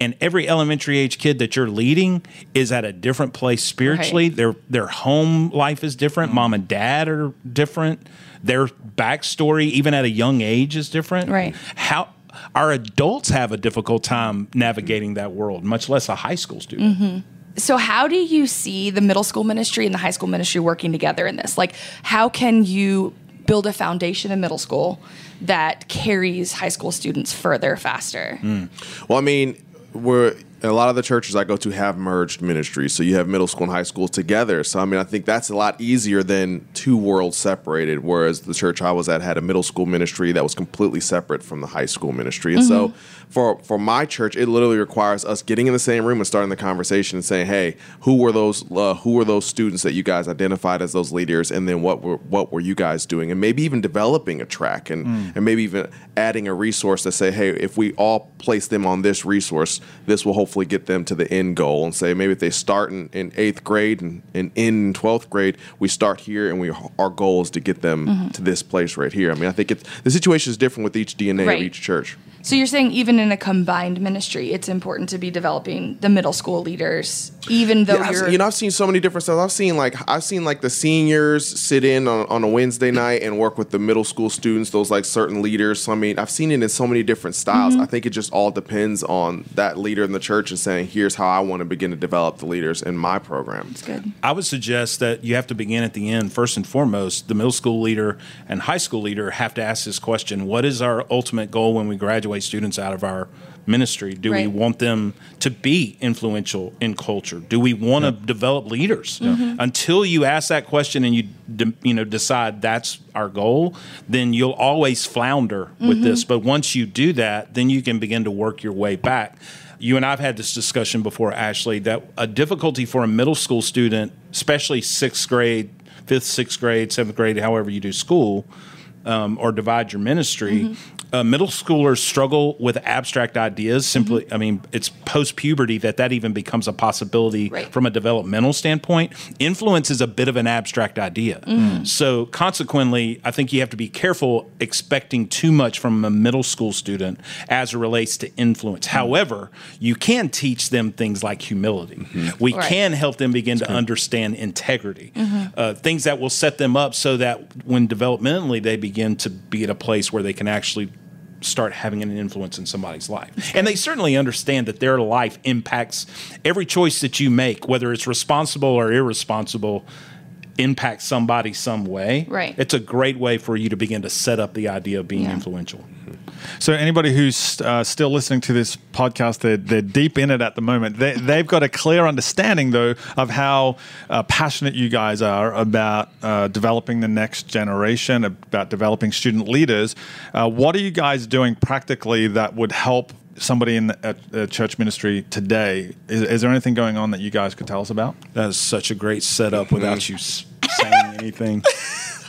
and every elementary age kid that you're leading is at a different place spiritually. Right. Their their home life is different. Mm-hmm. Mom and dad are different. Their backstory, even at a young age, is different. Right. How our adults have a difficult time navigating that world, much less a high school student. Mm-hmm. so how do you see the middle school ministry and the high school ministry working together in this like how can you build a foundation in middle school that carries high school students further faster mm. Well, I mean, we're a lot of the churches I go to have merged ministries, so you have middle school and high school together. So I mean, I think that's a lot easier than two worlds separated. Whereas the church I was at had a middle school ministry that was completely separate from the high school ministry, and so for for my church, it literally requires us getting in the same room and starting the conversation and saying, "Hey, who were those uh, who were those students that you guys identified as those leaders, and then what were what were you guys doing, and maybe even developing a track and and maybe even adding a resource to say, hey, if we all place them on this resource, this will hopefully get them to the end goal. And say maybe if they start in, in eighth grade and, and end in twelfth grade, we start here, and we our goal is to get them mm-hmm. to this place right here. I mean, I think it's the situation is different with each DNA Right. of each church. So you're saying even in a combined ministry, it's important to be developing the middle school leaders, even though Yeah, you're you know, I've seen so many different stuff. I've seen like I've seen like the seniors sit in on, on a Wednesday night and work with the middle school students. Those like certain leaders. So I mean, I've seen it in so many different styles. Mm-hmm. I think it just all depends on that leader in the church and saying, "Here's how I want to begin to develop the leaders in my program." It's good. I would suggest that you have to begin at the end. First and foremost, the middle school leader and high school leader have to ask this question What is our ultimate goal when we graduate students out of our ministry? Do we want them to be influential in culture? Do we want to develop leaders? Mm-hmm. Until you ask that question and you de- you know decide that's our goal, then you'll always flounder with mm-hmm. this. But once you do that, then you can begin to work your way back. You and I've had this discussion before, Ashley, that a difficulty for a middle school student, especially sixth grade, fifth, sixth grade, seventh grade, however you do school, um, or divide your ministry. Mm-hmm. Uh, middle schoolers struggle with abstract ideas. Simply, mm-hmm. I mean, it's post puberty that that even becomes a possibility Right. from a developmental standpoint. Influence is a bit of an abstract idea. Mm-hmm. So, consequently, I think you have to be careful expecting too much from a middle school student as it relates to influence. Mm-hmm. However, you can teach them things like humility. We Right. can help them begin to understand integrity, uh, things that will set them up so that when developmentally they begin to be at a place where they can actually start having an influence in somebody's life. And they certainly understand that their life impacts every choice that you make, whether it's responsible or irresponsible, impacts somebody some way. Right. It's a great way for you to begin to set up the idea of being Yeah. influential. So anybody who's uh, still listening to this podcast, they're, they're deep in it at the moment. They, they've got a clear understanding, though, of how uh, passionate you guys are about uh, developing the next generation, about developing student leaders. Uh, what are you guys doing practically that would help somebody in the, uh, church ministry today? Is, is there anything going on that you guys could tell us about? That is such a great setup without you saying anything.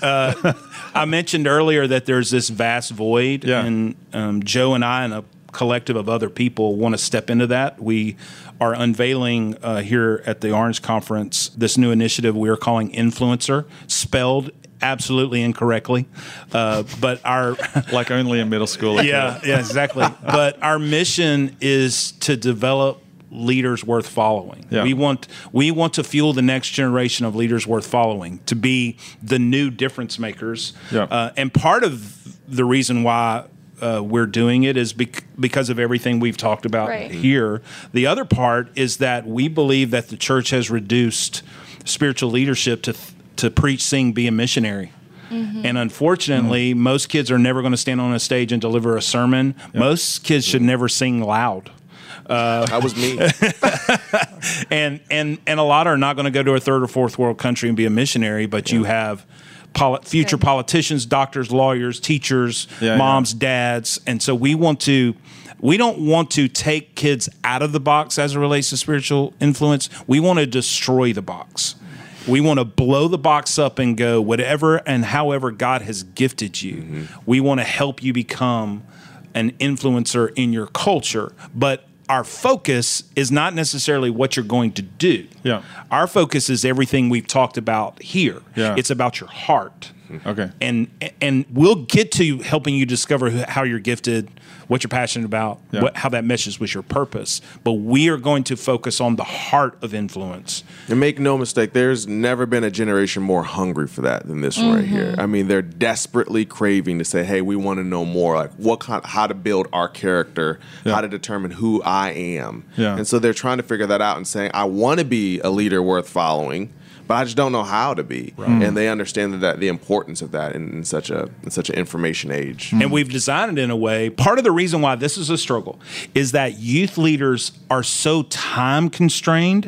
Uh, [laughs] I mentioned earlier that there's this vast void, Yeah. and um, Joe and I and a collective of other people want to step into that. We are unveiling uh, here at the Orange Conference this new initiative we are calling Influencer, spelled absolutely incorrectly, uh, but our Like only in middle school. [laughs] yeah, yeah, exactly. but our mission is to develop leaders worth following. Yeah. We want we want to fuel the next generation of leaders worth following to be the new difference makers. Yeah. Uh, and part of the reason why uh, we're doing it is bec- because of everything we've talked about Right. here. The other part is that we believe that the church has reduced spiritual leadership to to preach, sing, be a missionary. And unfortunately, most kids are never going to stand on a stage and deliver a sermon. Most kids should never sing loud. Uh, that was me. [laughs] and and and a lot are not going to go to a third or fourth world country and be a missionary, but you have poli- future Good. politicians, doctors, lawyers, teachers, Yeah, moms, dads, and so we want to. We don't want to take kids out of the box as it relates to spiritual influence. We want to destroy the box. We want to blow the box up and go whatever and however God has gifted you. Mm-hmm. We want to help you become an influencer in your culture, but our focus is not necessarily what you're going to do. Yeah. Our focus is everything we've talked about here. Yeah. It's about your heart. Mm-hmm. Okay. And and we'll get to helping you discover how you're gifted, what you're passionate about, Yeah. what, how that meshes with your purpose. But we are going to focus on the heart of influence. And make no mistake, there's never been a generation more hungry for that than this one right here. Mm-hmm. I mean, they're desperately craving to say, "Hey, we want to know more. Like, what kind, how to build our character, Yeah. how to determine who I am." Yeah. And so they're trying to figure that out and saying, "I want to be a leader worth following." But I just don't know how to be, and they understand that the importance of that in, in such a in such an information age. And we've designed it in a way. Part of the reason why this is a struggle is that youth leaders are so time constrained.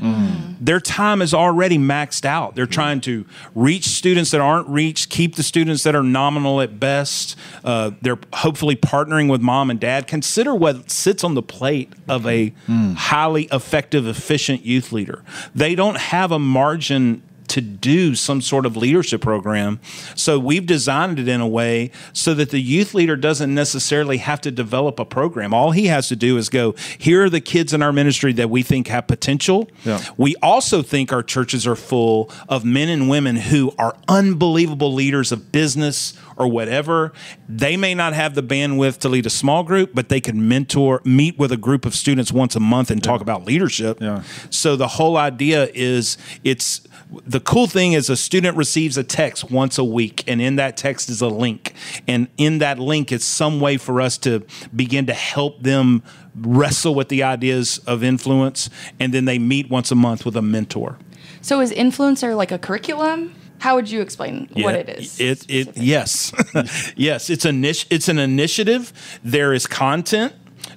Their time is already maxed out. They're trying to reach students that aren't reached, keep the students that are nominal at best. Uh, they're hopefully partnering with mom and dad. Consider what sits on the plate of a highly effective, efficient youth leader. They don't have a margin to do some sort of leadership program. So we've designed it in a way so that the youth leader doesn't necessarily have to develop a program. All he has to do is go, here are the kids in our ministry that we think have potential. Yeah. We also think our churches are full of men and women who are unbelievable leaders of business or whatever. They may not have the bandwidth to lead a small group, but they can mentor, meet with a group of students once a month and talk about leadership. Yeah. So the whole idea is it's the cool thing is a student receives a text once a week, and in that text is a link. And in that link is some way for us to begin to help them wrestle with the ideas of influence. And then they meet once a month with a mentor. So is influencer like a curriculum? How would you explain what it is? It it yes, [laughs] yes. It's a niche. It's an initiative. There is content.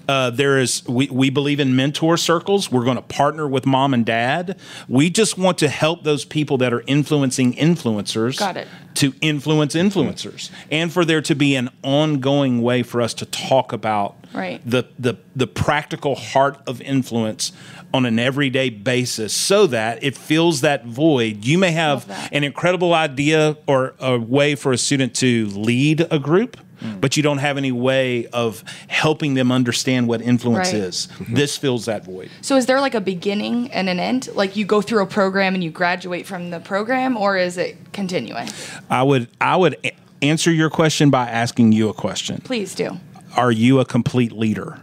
Uh, there is we, we believe in mentor circles. We're going to partner with mom and dad. We just want to help those people that are influencing influencers. Got it. To influence influencers, and for there to be an ongoing way for us to talk about Right. the the the practical heart of influence on an everyday basis, so that it fills that void. You may have an incredible idea or a way for a student to lead a group, Mm. but you don't have any way of helping them understand what influence Right. is. This fills that void. So is there like a beginning and an end? Like you go through a program and you graduate from the program, or is it continuing? I would I would answer your question by asking you a question. Please do. Are you a complete leader?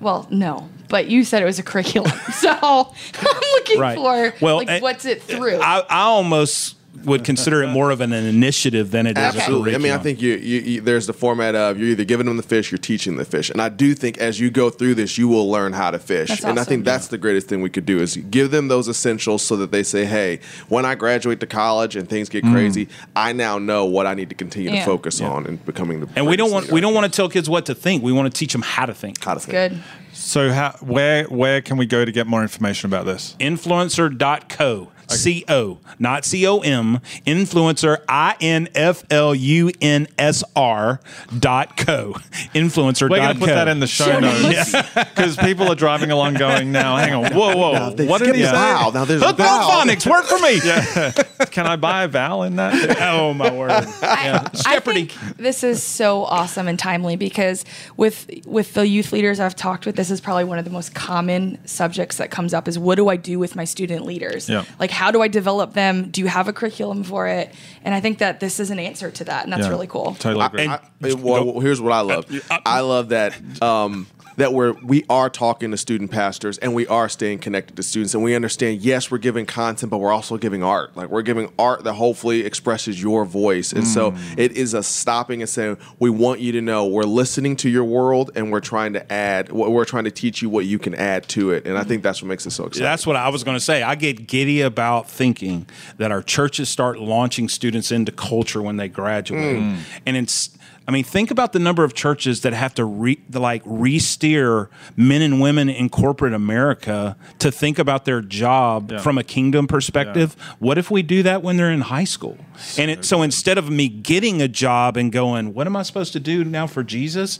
Well, no, but you said it was a curriculum, [laughs] so I'm looking Right. for Well, like eh, what's it through? I, I almost would consider it more of an initiative than it is a Absolutely. I mean, I think you, you, you there's the format of you're either giving them the fish, you're teaching the fish, and I do think as you go through this, you will learn how to fish. That's and I think that's the greatest thing we could do is give them those essentials so that they say, "Hey, when I graduate to college and things get mm. crazy, I now know what I need to continue Yeah. to focus on and becoming the." and we don't want we don't want to tell kids what to think. We want to teach them how to think. how to think. Good. So how where where can we go to get more information about this? Influencer.co. C O, not C O M. Influencer, I N F L U N S R dot co. Influencer. We're going to put that in the show notes because [laughs] people are driving along going, now, hang on, whoa, whoa, They what did skip he the say? vowel. Now there's a vowel. phonics work for me. [laughs] Can I buy a vowel in that? [laughs] oh my word! I Jeopardy. think this is so awesome and timely because with with the youth leaders I've talked with, this is probably one of the most common subjects that comes up is what do I do with my student leaders? Yeah. Like how do I develop them? Do you have a curriculum for it? And I think that this is an answer to that, and that's Yeah. really cool. Totally agree. I, I- well, here's what I love. I love that um, that we're we are talking to student pastors and we are staying connected to students and we understand. Yes, we're giving content, but we're also giving art. Like we're giving art that hopefully expresses your voice. And so mm. it is a stopping and saying, we want you to know we're listening to your world and we're trying to add. We're trying to teach you what you can add to it. And I think that's what makes it so exciting. That's what I was going to say. I get giddy about thinking that our churches start launching students into culture when they graduate, mm. and it's. I mean, think about the number of churches that have to re, to like re-steer men and women in corporate America to think about their job Yeah. from a kingdom perspective. What if we do that when they're in high school? and it, so instead of me getting a job and going, "What am I supposed to do now for Jesus?"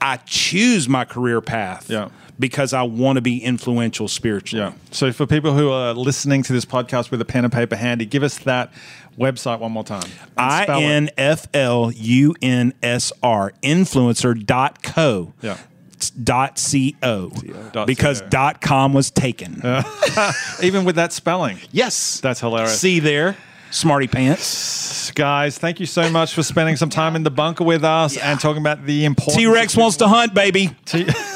I choose my career path Yeah. Because I want to be influential spiritually. Yeah. So for people who are listening to this podcast with a pen and paper handy, give us that website one more time. I. N F L U N S R influencer dot co. Yeah. Dot co because dot com was taken. [laughs] Even with that spelling. yes, That's hilarious. See there, smarty pants. Guys, thank you so much for spending some time in the bunker with us and talking about the importance. T Rex wants to hunt, baby. T- [laughs]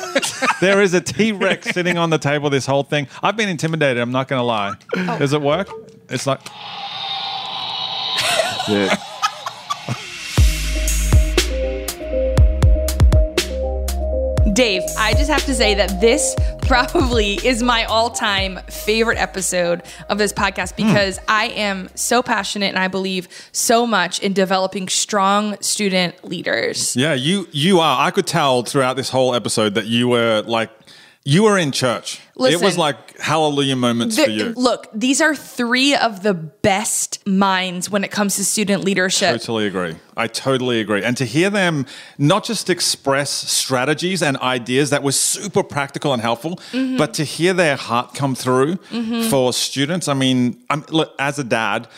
there is a T Rex sitting on the table. This whole thing. I've been intimidated. I'm not going to lie. Oh. Does it work? It's like Yeah. Dave, I just have to say that this probably is my all time favorite episode of this podcast hmm. because I am so passionate and I believe so much in developing strong student leaders. Yeah, you you are. I could tell throughout this whole episode that you were like you were in church. it was like hallelujah moments The- for you. Look, these are three of the best minds when it comes to student leadership. I totally agree. I totally agree. And to hear them not just express strategies and ideas that were super practical and helpful, Mm-hmm. but to hear their heart come through for students. I mean, I'm, look, as a dad,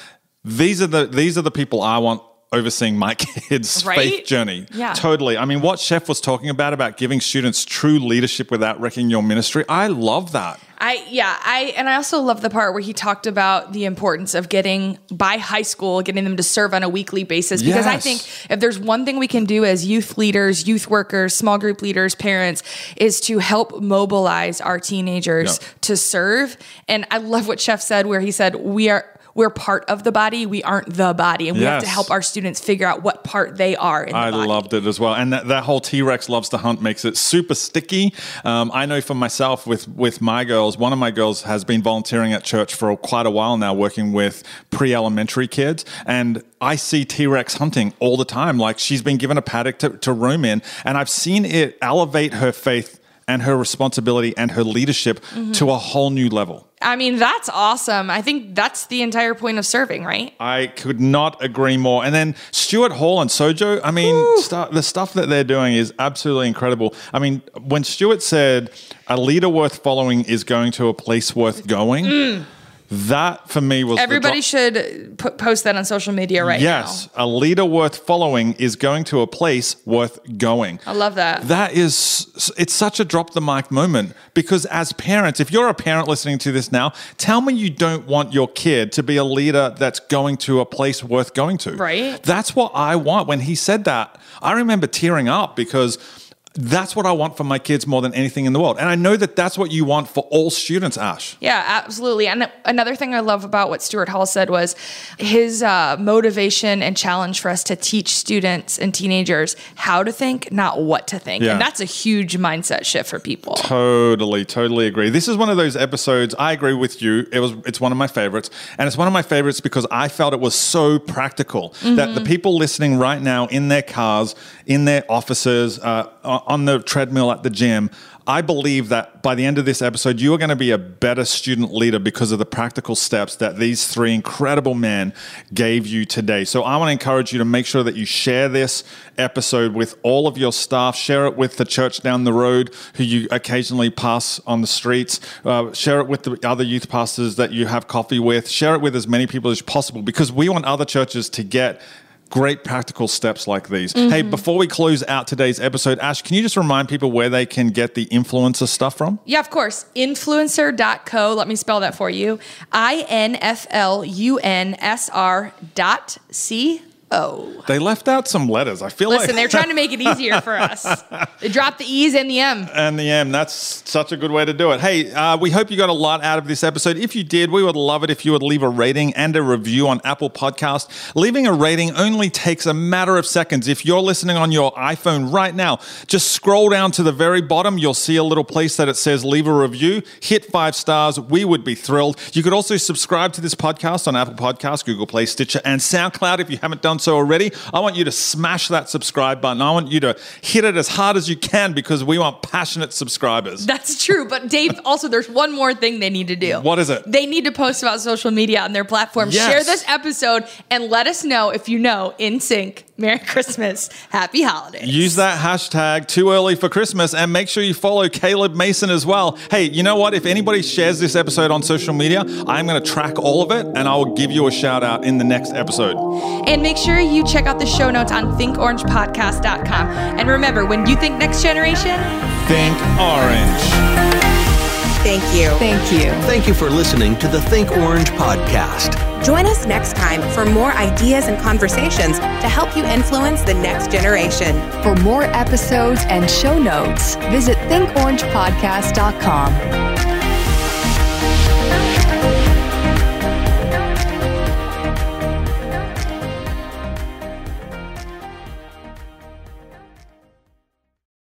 these are the these are the people I want overseeing my [laughs] kids' Right? faith journey. Yeah. Totally. I mean, what Chef was talking about about giving students true leadership without wrecking your ministry, I love that. I yeah, I and I also love the part where he talked about the importance of getting by high school, getting them to serve on a weekly basis. Because I think if there's one thing we can do as youth leaders, youth workers, small group leaders, parents, is to help mobilize our teenagers Yeah. to serve. And I love what Chef said, where he said, We are we're part of the body, we aren't the body. And we have to help our students figure out what part they are in the I body. loved it as well, and that, that whole T Rex loves to hunt makes it super sticky. Um, I know for myself with with my girls, one of my girls has been volunteering at church for quite a while now, working with pre elementary kids, and I see T Rex hunting all the time. Like she's been given a paddock to, to roam in, and I've seen it elevate her faith and her responsibility and her leadership Mm-hmm. to a whole new level. I mean, that's awesome. I think that's the entire point of serving, right? I could not agree more. And then Stuart Hall and Sojo, I mean, stu- the stuff that they're doing is absolutely incredible. I mean, when Stuart said a leader worth following is going to a place worth going, mm. That for me was Everybody should put, post that on social media right yes, now. a leader worth following is going to a place worth going. I love that. That is, it's such a drop the mic moment because as parents, if you're a parent listening to this now, tell me you don't want your kid to be a leader that's going to a place worth going to. Right. That's what I want. When he said that, I remember tearing up because That's what I want for my kids more than anything in the world. And I know that that's what you want for all students, Ash. Yeah, absolutely. And another thing I love about what Stuart Hall said was his uh, motivation and challenge for us to teach students and teenagers how to think, not what to think. Yeah. And that's a huge mindset shift for people. Totally, totally agree. This is one of those episodes. I agree with you. It was. It's one of my favorites, and it's one of my favorites because I felt it was so practical that the people listening right now in their cars, in their offices, uh, on the treadmill at the gym. I believe that by the end of this episode, you are going to be a better student leader because of the practical steps that these three incredible men gave you today. So I want to encourage you to make sure that you share this episode with all of your staff, share it with the church down the road who you occasionally pass on the streets, uh, share it with the other youth pastors that you have coffee with, share it with as many people as possible because we want other churches to get great practical steps like these. Hey, mm-hmm. before we close out today's episode, Ash, can you just remind people where they can get the influencer stuff from? Yeah, of course. Influencer.co. Let me spell that for you. I N F L U N S R dot C O. They left out some letters. I feel Listen, like Listen, they're trying to make it [laughs] easier for us. They dropped the E's and the M. and the M. That's such a good way to do it. Hey, uh, we hope you got a lot out of this episode. If you did, we would love it if you would leave a rating and a review on Apple Podcast. Leaving a rating only takes a matter of seconds. If you're listening on your iPhone right now, just scroll down to the very bottom. You'll see a little place that it says leave a review. Hit five stars. We would be thrilled. You could also subscribe to this podcast on Apple Podcasts, Google Play, Stitcher, and SoundCloud if you haven't done so already. I want you to smash that subscribe button. I want you to hit it as hard as you can because we want passionate subscribers. That's true. But Dave, also, there's one more thing they need to do. What is it? They need to post about social media on their platform. Yes. Share this episode and let us know if you know NSYNC. Merry [laughs] Christmas. Happy holidays. Use that hashtag too early for Christmas and make sure you follow Caleb Mason as well. Hey, you know what? If anybody shares this episode on social media, I'm going to track all of it and I will give you a shout out in the next episode. And make sure you check out the show notes on thinkorangepodcast.com. And remember, when you think next generation, Think orange. Thank you. Thank you. Thank you for listening to the Think Orange podcast. Join us next time for more ideas and conversations to help you influence the next generation. For more episodes and show notes, visit thinkorangepodcast.com.